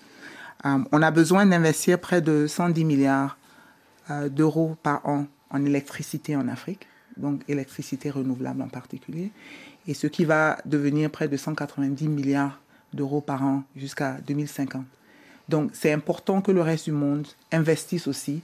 Euh, on a besoin d'investir près de 110 milliards d'euros par an en électricité en Afrique, donc électricité renouvelable en particulier et ce qui va devenir près de 190 milliards d'euros par an jusqu'à 2050. Donc c'est important que le reste du monde investisse aussi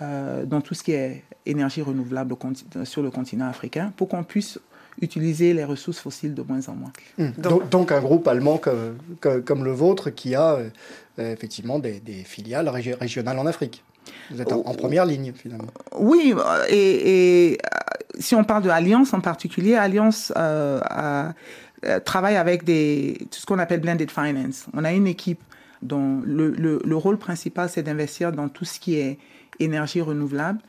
euh, dans tout ce qui est énergie renouvelable sur le continent africain pour qu'on puisse utiliser les ressources fossiles de moins en moins. Hum. Donc, un groupe allemand comme, comme, le vôtre qui a euh, effectivement des, filiales régionales en Afrique. Vous êtes en, oh. première ligne finalement. Oui, et si on parle de Alliance en particulier, Alliance euh, euh, travaille avec des, tout ce qu'on appelle blended finance. On a une équipe dont le, le, rôle principal, c'est d'investir dans tout ce qui est énergie renouvelable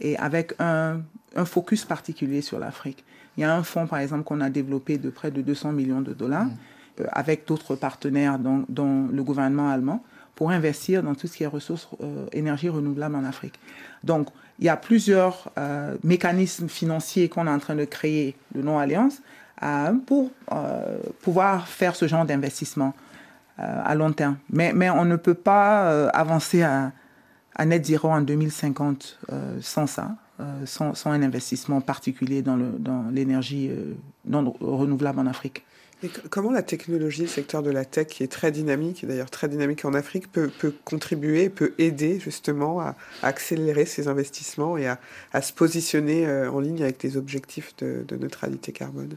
et avec un, un focus particulier sur l'Afrique. Il y a un fonds, par exemple, qu'on a développé de près de 200 millions de dollars mmh. euh, avec d'autres partenaires, dont, dont, le gouvernement allemand, pour investir dans tout ce qui est ressources énergie renouvelable en Afrique. Donc, il y a plusieurs euh, mécanismes financiers qu'on est en train de créer, le non-alliance, euh, pour euh, pouvoir faire ce genre d'investissement à long terme. Mais, on ne peut pas avancer à, net zéro en 2050 sans ça, sans, sans, un investissement particulier dans l'énergie dans renouvelable en Afrique comment la technologie, le secteur de la tech, qui est très dynamique, et d'ailleurs très dynamique en Afrique, peut, contribuer, peut aider justement à, accélérer ces investissements et à, se positionner euh, en ligne avec des objectifs de, neutralité carbone?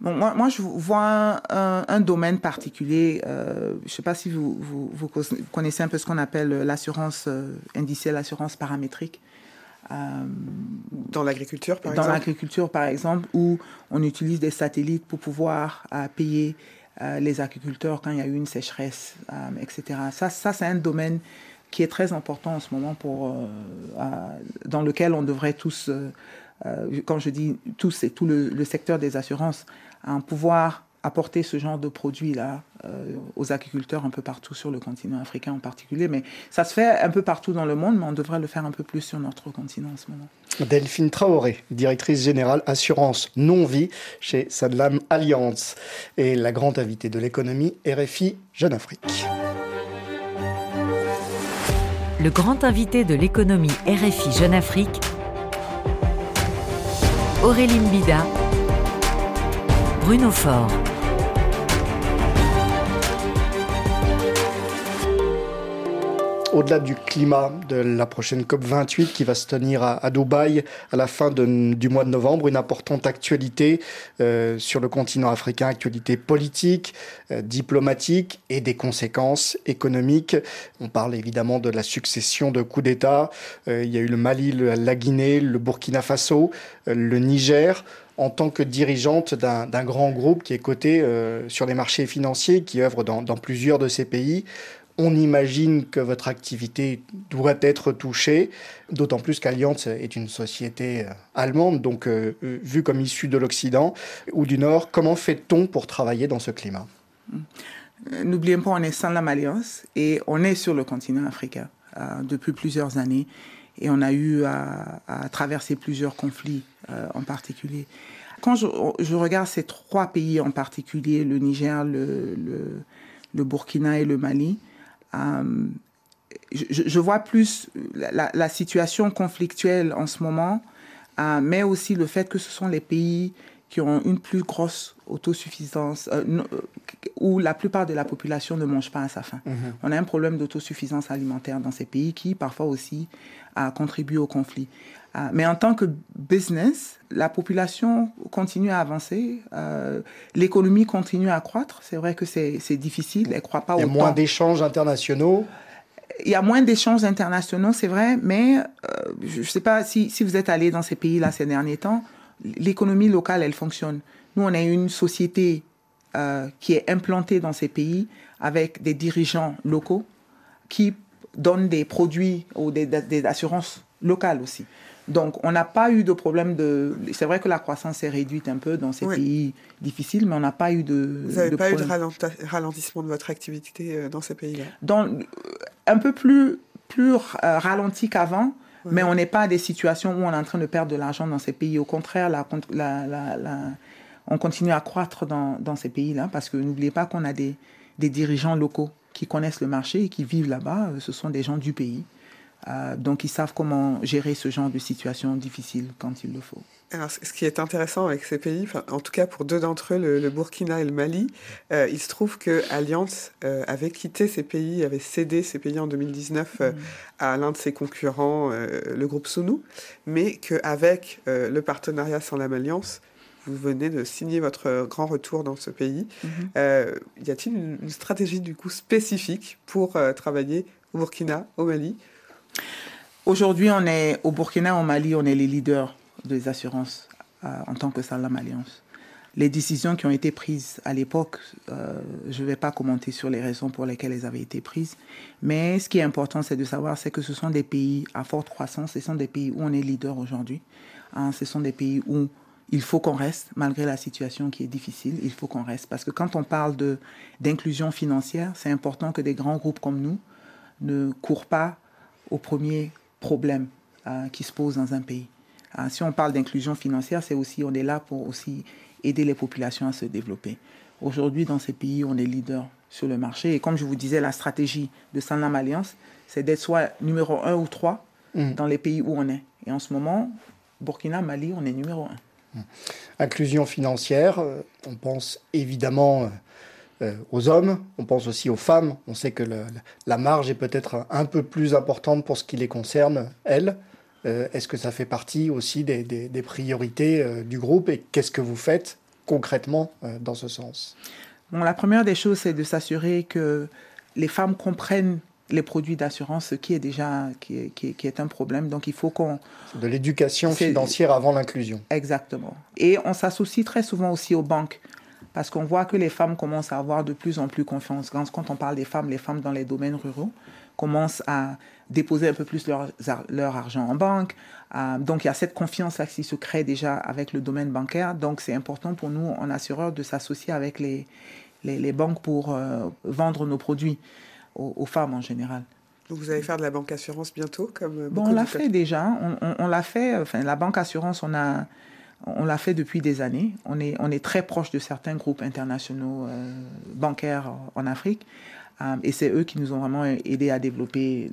Bon, moi, je vois un, domaine particulier. Euh, je ne sais pas si vous, vous, connaissez un peu ce qu'on appelle l'assurance euh, indicielle, l'assurance paramétrique. Euh, dans l'agriculture, par exemple Dans l'agriculture, par exemple, où on utilise des satellites pour pouvoir euh, payer euh, les agriculteurs quand il y a eu une sécheresse, etc. Ça, ça c'est un domaine qui est très important en ce moment pour, dans lequel on devrait tous, quand je dis tous, c'est tout le, le, secteur des assurances, pouvoir apporter ce genre de produits-là euh, aux agriculteurs un peu partout sur le continent africain en particulier. Mais ça se fait un peu partout dans le monde, mais on devrait le faire un peu plus sur notre continent en ce moment. Delphine Traoré, directrice générale assurance non-vie chez Sadlam Alliance et la grande invitée de l'économie RFI Jeune Afrique. Le grand invité de l'économie RFI Jeune Afrique, Aurélie Mbida, Bruno Faure. Au-delà du climat de la prochaine COP28 qui va se tenir à, Dubaï à la fin du mois de novembre, une importante actualité euh, sur le continent africain, actualité politique, euh, diplomatique et des conséquences économiques. On parle évidemment de la succession de coups d'État. Euh, il y a eu le Mali, la Guinée, le Burkina Faso, le Niger en tant que dirigeante d'un grand groupe qui est coté sur les marchés financiers, qui œuvre dans, dans plusieurs de ces pays on imagine que votre activité doit être touchée, d'autant plus qu'Allianz est une société euh, allemande, donc euh, euh, vue comme issue de l'Occident ou du Nord. Comment fait-on pour travailler dans ce climat? N'oublions pas, on est sans la et on est sur le continent africain depuis plusieurs années et on a eu à, traverser plusieurs conflits en particulier. Quand je, regarde ces trois pays en particulier, le Niger, le Burkina et le Mali, euh, je, vois plus la, situation conflictuelle en ce moment, euh, mais aussi le fait que ce sont les pays qui ont une plus grosse autosuffisance, euh, où la plupart de la population ne mange pas à sa faim. Mhm. On a un problème d'autosuffisance alimentaire dans ces pays qui parfois aussi contribuent au conflit. Mais en tant que business, la population continue à avancer, l'économie continue à croître. C'est vrai que c'est difficile, elle ne croit pas autant. Il y a moins d'échanges internationaux il y a moins d'échanges internationaux, c'est vrai, mais je ne sais pas si, si, vous êtes allé dans ces pays-là ces derniers temps, l'économie locale, elle fonctionne. Nous, on est une société euh, qui est implantée dans ces pays avec des dirigeants locaux qui donnent des produits ou des, assurances locales aussi. Donc, on n'a pas eu de problème de. C'est vrai que la croissance est réduite un peu dans ces pays difficiles, mais on n'a pas eu de. Vous n'avez pas eu de ralentissement de votre activité euh, dans ces pays-là? Un peu plus, plus euh, ralenti qu'avant, mais on n'est pas à des situations où on est en train de perdre de l'argent dans ces pays. Au contraire, la, on continue à croître dans, ces pays-là parce que n'oubliez pas qu'on a des, dirigeants locaux qui connaissent le marché et qui vivent là-bas. Ce sont des gens du pays. Euh, donc ils savent comment gérer ce genre de situation difficile quand il le faut. Alors, ce qui est intéressant avec ces pays, en tout cas pour deux d'entre eux, le, Burkina et le Mali, euh, il se trouve que Allianz euh, avait quitté ces pays, avait cédé ces pays en 2019 euh, mm. à l'un de ses concurrents, le groupe Sunu, mais qu'avec le partenariat sans la Alliance, vous venez de signer votre grand retour dans ce pays. Mm-hmm. y a-t-il une, une, stratégie du coup spécifique pour travailler au Burkina, au Mali Aujourd'hui, on est au Burkina, au Mali, on est les leaders des assurances euh, en tant que Salam Alliance. Les décisions qui ont été prises à l'époque, euh, je ne vais pas commenter sur les raisons pour lesquelles elles avaient été prises, mais ce qui est important, c'est de savoir c'est que ce sont des pays à forte croissance, ce sont des pays où on est leader aujourd'hui, hein, ce sont des pays où il faut qu'on reste, malgré la situation qui est difficile, il faut qu'on reste. Parce que quand on parle d'inclusion financière, c'est important que des grands groupes comme nous ne courent pas au premier problème euh, qui se pose dans un pays. Ah, si on parle d'inclusion financière, c'est aussi, on est là pour aussi aider les populations à se développer. Aujourd'hui, dans ces pays, on est leader sur le marché. Et comme je vous disais, la stratégie de Sanlam Alliance, c'est d'être soit numéro un ou trois mm. dans les pays où on est. Et en ce moment, Burkina, Mali, on est numéro un. Mm. Inclusion financière, euh, on pense évidemment euh, aux hommes, on pense aussi aux femmes. On sait que la marge est peut-être un peu plus importante pour ce qui les concerne, elles. Euh, est-ce que ça fait partie aussi des, priorités euh, du groupe et qu'est-ce que vous faites concrètement euh, dans ce sens? Bon, La première des choses, c'est de s'assurer que les femmes comprennent les produits d'assurance, ce qui est déjà qui est, un problème. Donc il faut qu'on... De l'éducation financière avant l'inclusion. Exactement. Et on s'associe très souvent aussi aux banques parce qu'on voit que les femmes commencent à avoir de plus en plus confiance. Quand on parle des femmes, les femmes dans les domaines ruraux commencent à déposer un peu plus leur, leur argent en banque. Euh, donc il y a cette confiance-là qui se crée déjà avec le domaine bancaire. Donc c'est important pour nous, en assureur, de s'associer avec les, les, banques pour euh, vendre nos produits aux, femmes en général. vous allez faire de la banque assurance bientôt comme bon, On l'a fait déjà. On, l'a fait. Enfin, la banque assurance, on a... On l'a fait depuis des années. On est, on est très proche de certains groupes internationaux euh, bancaires en Afrique. Euh, et c'est eux qui nous ont vraiment aidé à développer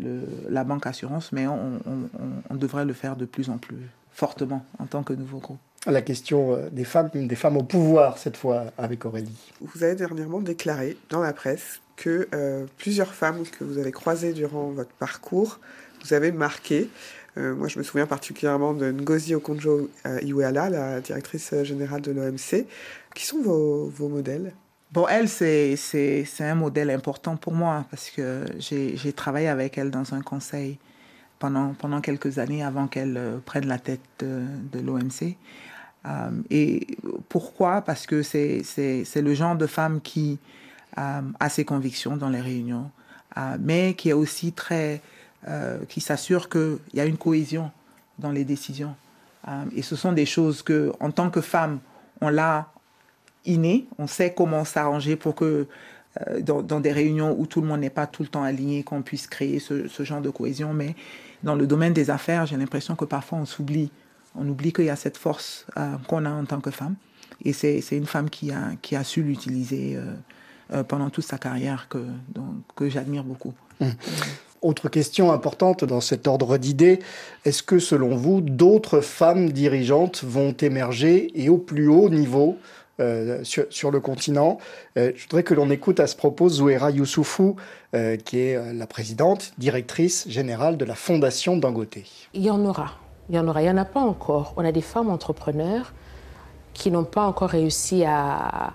la banque assurance, mais on, devrait le faire de plus en plus fortement en tant que nouveau groupe. la question des femmes, des femmes au pouvoir cette fois avec Aurélie. Vous avez dernièrement déclaré dans la presse que plusieurs femmes que vous avez croisées durant votre parcours vous avez marqué. Moi, je me souviens particulièrement de Ngozi Okonjo-Iweala, la directrice générale de l'OMC. Qui sont vos, modèles? Bon, elle, c'est un modèle important pour moi parce que j'ai travaillé avec elle dans un conseil pendant, quelques années avant qu'elle euh, prenne la tête de, l'OMC. Euh, et pourquoi? Parce que c'est le genre de femme qui euh, a ses convictions dans les réunions, mais qui est aussi très. Qui s'assure qu'il y a une cohésion dans les décisions. et ce sont des choses que, en tant que femme, on l'a inné. On sait comment s'arranger pour que euh, dans, des réunions où tout le monde n'est pas tout le temps aligné, qu'on puisse créer ce, genre de cohésion. Mais dans le domaine des affaires, j'ai l'impression que parfois on s'oublie. On oublie qu'il y a cette force euh, qu'on a en tant que femme. Et c'est une femme qui a, qui a su l'utiliser euh, pendant toute sa carrière que, que j'admire beaucoup. Mmh. Autre question importante dans cet ordre d'idées, est-ce que selon vous, d'autres femmes dirigeantes vont émerger et au plus haut niveau euh, sur, le continent? Euh, je voudrais que l'on écoute à ce propos Zouera Youssoufou, euh, qui est la présidente, directrice générale de la Fondation Dangote. Il y en aura. Il y en aura. Il n'y en a pas encore. On a des femmes entrepreneurs qui n'ont pas encore réussi à,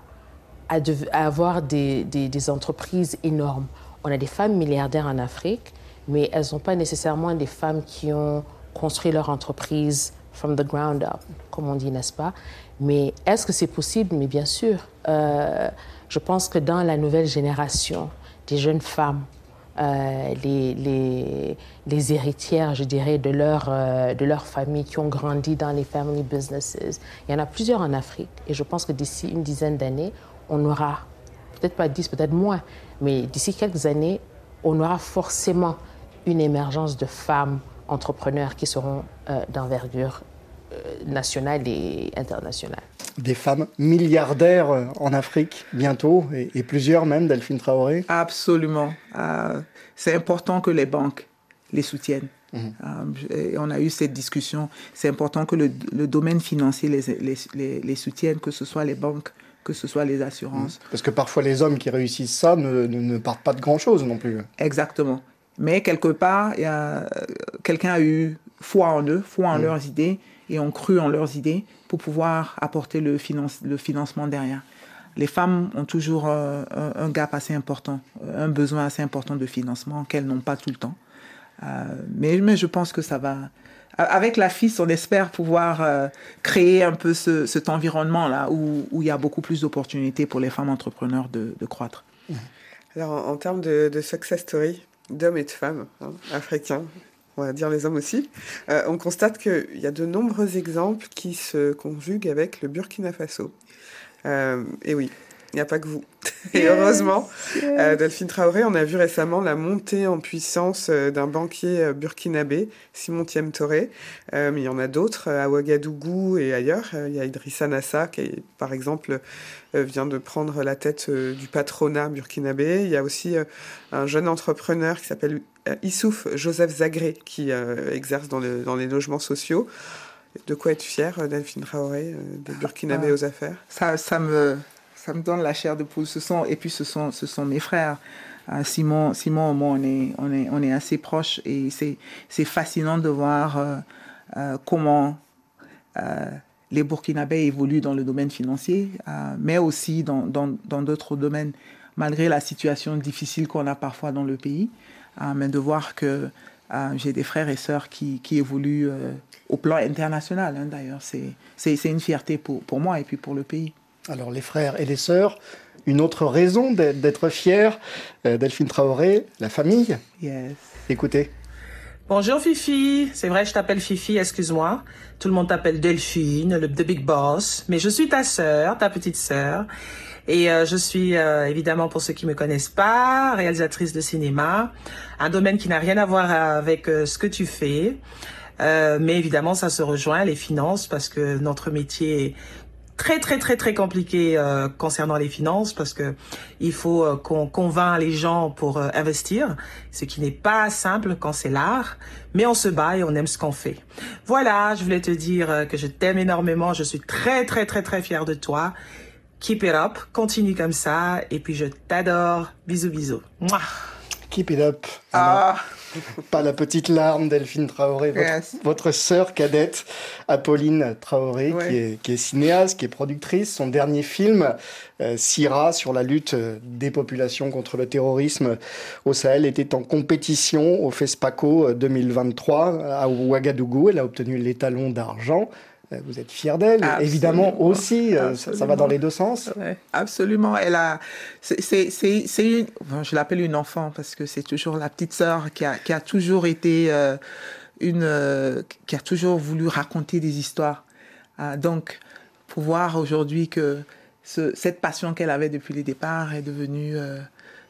à, avoir des, entreprises énormes. On a des femmes milliardaires en Afrique, mais elles n'ont pas nécessairement des femmes qui ont construit leur entreprise from the ground up, comme on dit, n'est-ce pas? Mais est-ce que c'est possible? Mais bien sûr. Euh, je pense que dans la nouvelle génération des jeunes femmes, euh, les, héritières, je dirais, de leur, euh, de leur famille qui ont grandi dans les family businesses. Il y en a plusieurs en Afrique. Et je pense que d'ici une dizaine d'années, on aura, peut-être pas dix, peut-être moins, mais d'ici quelques années, on aura forcément une émergence de femmes entrepreneurs qui seront d'envergure euh, nationale et internationale. Des femmes milliardaires euh, en Afrique bientôt, et, plusieurs même, Delphine Traoré Absolument. Euh, c'est important que les banques les soutiennent. Mhm. on a eu cette discussion. C'est important que le, domaine financier les, les, les, soutienne, que ce soit les banques, que ce soit les assurances. Mhm. Parce que parfois les hommes qui réussissent ça ne, ne, partent pas de grand-chose non plus. Exactement. Mais quelque part, quelqu'un a eu foi en eux, foi en mhm. leurs idées, et ont cru en leurs idées pour pouvoir apporter le, le financement derrière. Les femmes ont toujours euh, un, gap assez important, un besoin assez important de financement qu'elles n'ont pas tout le temps. Euh, mais, mais je pense que ça va. Avec la FIS, on espère pouvoir euh, créer un peu ce, cet environnement-là où, où, il y a beaucoup plus d'opportunités pour les femmes entrepreneurs de, de croître. Alors, en, termes de, de, success story d'hommes et de femmes hein, africains, on va dire les hommes aussi, euh, on constate qu'il y a de nombreux exemples qui se conjuguent avec le Burkina Faso. Euh, et oui, il n'y a pas que vous. Et heureusement, euh, Delphine Traoré, on a vu récemment la montée en puissance d'un banquier burkinabé, Simon Thiem Toré. mais il y en a d'autres à Ouagadougou et ailleurs. Il y a Idrissa Nassa qui, par exemple, vient de prendre la tête du patronat burkinabé. Il y a aussi un jeune entrepreneur qui s'appelle euh, Issouf Joseph Zagré qui euh, exerce dans, les logements sociaux. De quoi être fier, euh, Delphine Traoré, des Burkinabés ah. aux affaires? Ça, ça, me, ça me donne la chair de poule. Ce sont, et puis ce sont, ce sont mes frères. Simon, Simon, moi, on est, on est, on est assez proches et c'est fascinant de voir comment les Burkinabés évoluent dans le domaine financier, mais aussi dans d'autres dans, domaines, malgré la situation difficile qu'on a parfois dans le pays. Euh, mais de voir que euh, j'ai des frères et sœurs qui, qui évoluent euh, au plan international, hein, d'ailleurs. C'est une fierté pour, pour moi et puis pour le pays. Alors les frères et les sœurs, une autre raison d'être fier, Delphine Traoré, la famille. Yes. Écoutez. Bonjour Fifi, c'est vrai je t'appelle Fifi, excuse-moi. Tout le monde t'appelle Delphine, le the big boss, mais je suis ta sœur, ta petite sœur. Et euh, je suis euh, évidemment, pour ceux qui me connaissent pas, réalisatrice de cinéma, un domaine qui n'a rien à voir avec euh, ce que tu fais. mais évidemment, ça se rejoint, les finances, parce que notre métier très très très très compliqué euh, concernant les finances parce que il faut euh, qu'on convainc les gens pour euh, investir, ce qui n'est pas simple quand c'est l'art, mais on se bat et on aime ce qu'on fait. Voilà, je voulais te dire que je t'aime énormément, je suis très très très très fière de toi. Keep it up, continue comme ça et puis je t'adore. Bisous bisous. Keep it up. Ah. Pas la petite larme, Delphine Traoré, votre, sœur cadette, Apolline Traoré, qui, est, cinéaste, qui est productrice. Son dernier film, euh, Syrah, sur la lutte des populations contre le terrorisme au Sahel, était en compétition au FESPACO 2023 à Ouagadougou. Elle a obtenu l'étalon d'argent. Euh, vous êtes fière d'elle, évidemment aussi. Euh, ça, va dans les deux sens. absolument. Elle a, c'est, une, je l'appelle une enfant parce que c'est toujours la petite sœur qui a, qui a toujours été euh, une, qui a toujours voulu raconter des histoires. donc, pour voir aujourd'hui que cette passion qu'elle avait depuis le départ est devenue,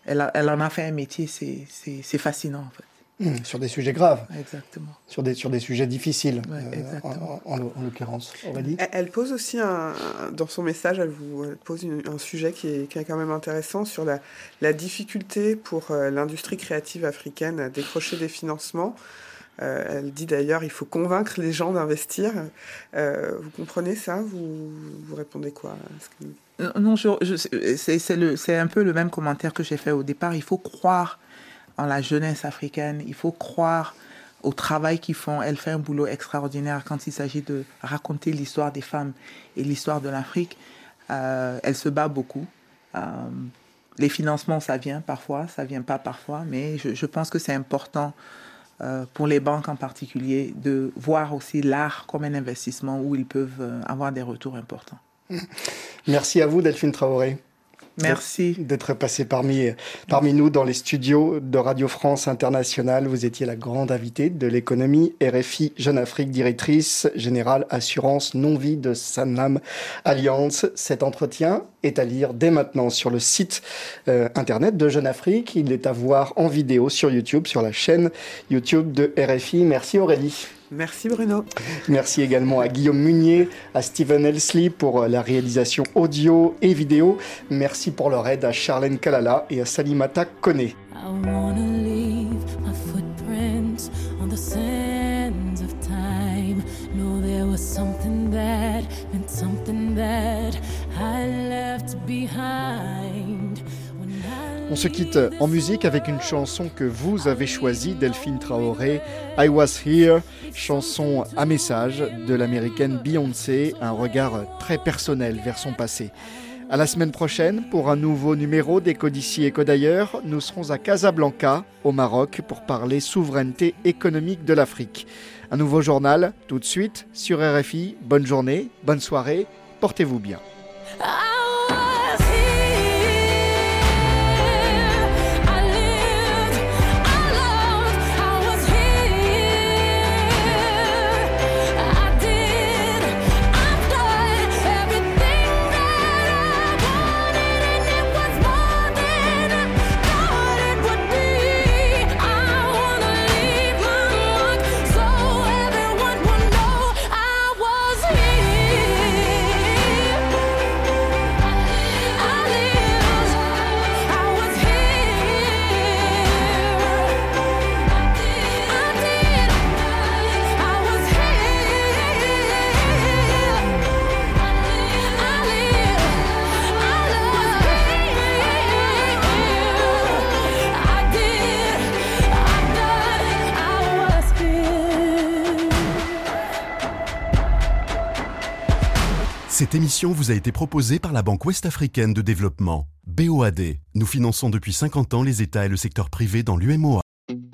elle, elle, en a fait un métier, c'est fascinant en fait. Mmh, sur des sujets graves. Exactement. Sur des, sur des sujets difficiles, euh, en, l'occurrence. Elle, elle, pose aussi, un, dans son message, elle vous pose un sujet qui est, qui est, quand même intéressant sur la, la difficulté pour euh, l'industrie créative africaine à décrocher des financements. Euh, elle dit d'ailleurs, il faut convaincre les gens d'investir. vous comprenez ça? Vous, vous répondez quoi? Non, je, c'est un peu le même commentaire que j'ai fait au départ. Il faut croire en la jeunesse africaine. Il faut croire au travail qu'ils font. Elle fait un boulot extraordinaire quand il s'agit de raconter l'histoire des femmes et l'histoire de l'Afrique. Euh, elle se bat beaucoup. Euh, les financements, ça vient parfois, ça vient pas parfois, mais je, pense que c'est important euh, pour les banques en particulier de voir aussi l'art comme un investissement où ils peuvent avoir des retours importants. Merci à vous, Delphine Traoré. Merci. D'être passé parmi, parmi nous dans les studios de Radio France Internationale. Vous étiez la grande invitée de l'économie RFI Jeune Afrique, directrice générale assurance non-vie de Sanlam Alliance. Cet entretien est à lire dès maintenant sur le site euh, internet de Jeune Afrique. Il est à voir en vidéo sur YouTube, sur la chaîne YouTube de RFI. Merci Aurélie. Merci Bruno. Merci également à Guillaume Munier, à Steven Elsley pour la réalisation audio et vidéo. Merci pour leur aide à Charlène Kalala et à Salimata Kone. On se quitte en musique avec une chanson que vous avez choisie, Delphine Traoré, I Was Here, chanson à message de l'américaine Beyoncé, un regard très personnel vers son passé. À la semaine prochaine pour un nouveau numéro d'Éco d'ici, Éco d'ailleurs. Nous serons à Casablanca, au Maroc, pour parler souveraineté économique de l'Afrique. Un nouveau journal tout de suite sur RFI. Bonne journée, bonne soirée, portez-vous bien. Cette émission vous a été proposée par la Banque Ouest-Africaine de Développement, BOAD. Nous finançons depuis 50 ans les États et le secteur privé dans l'UMOA.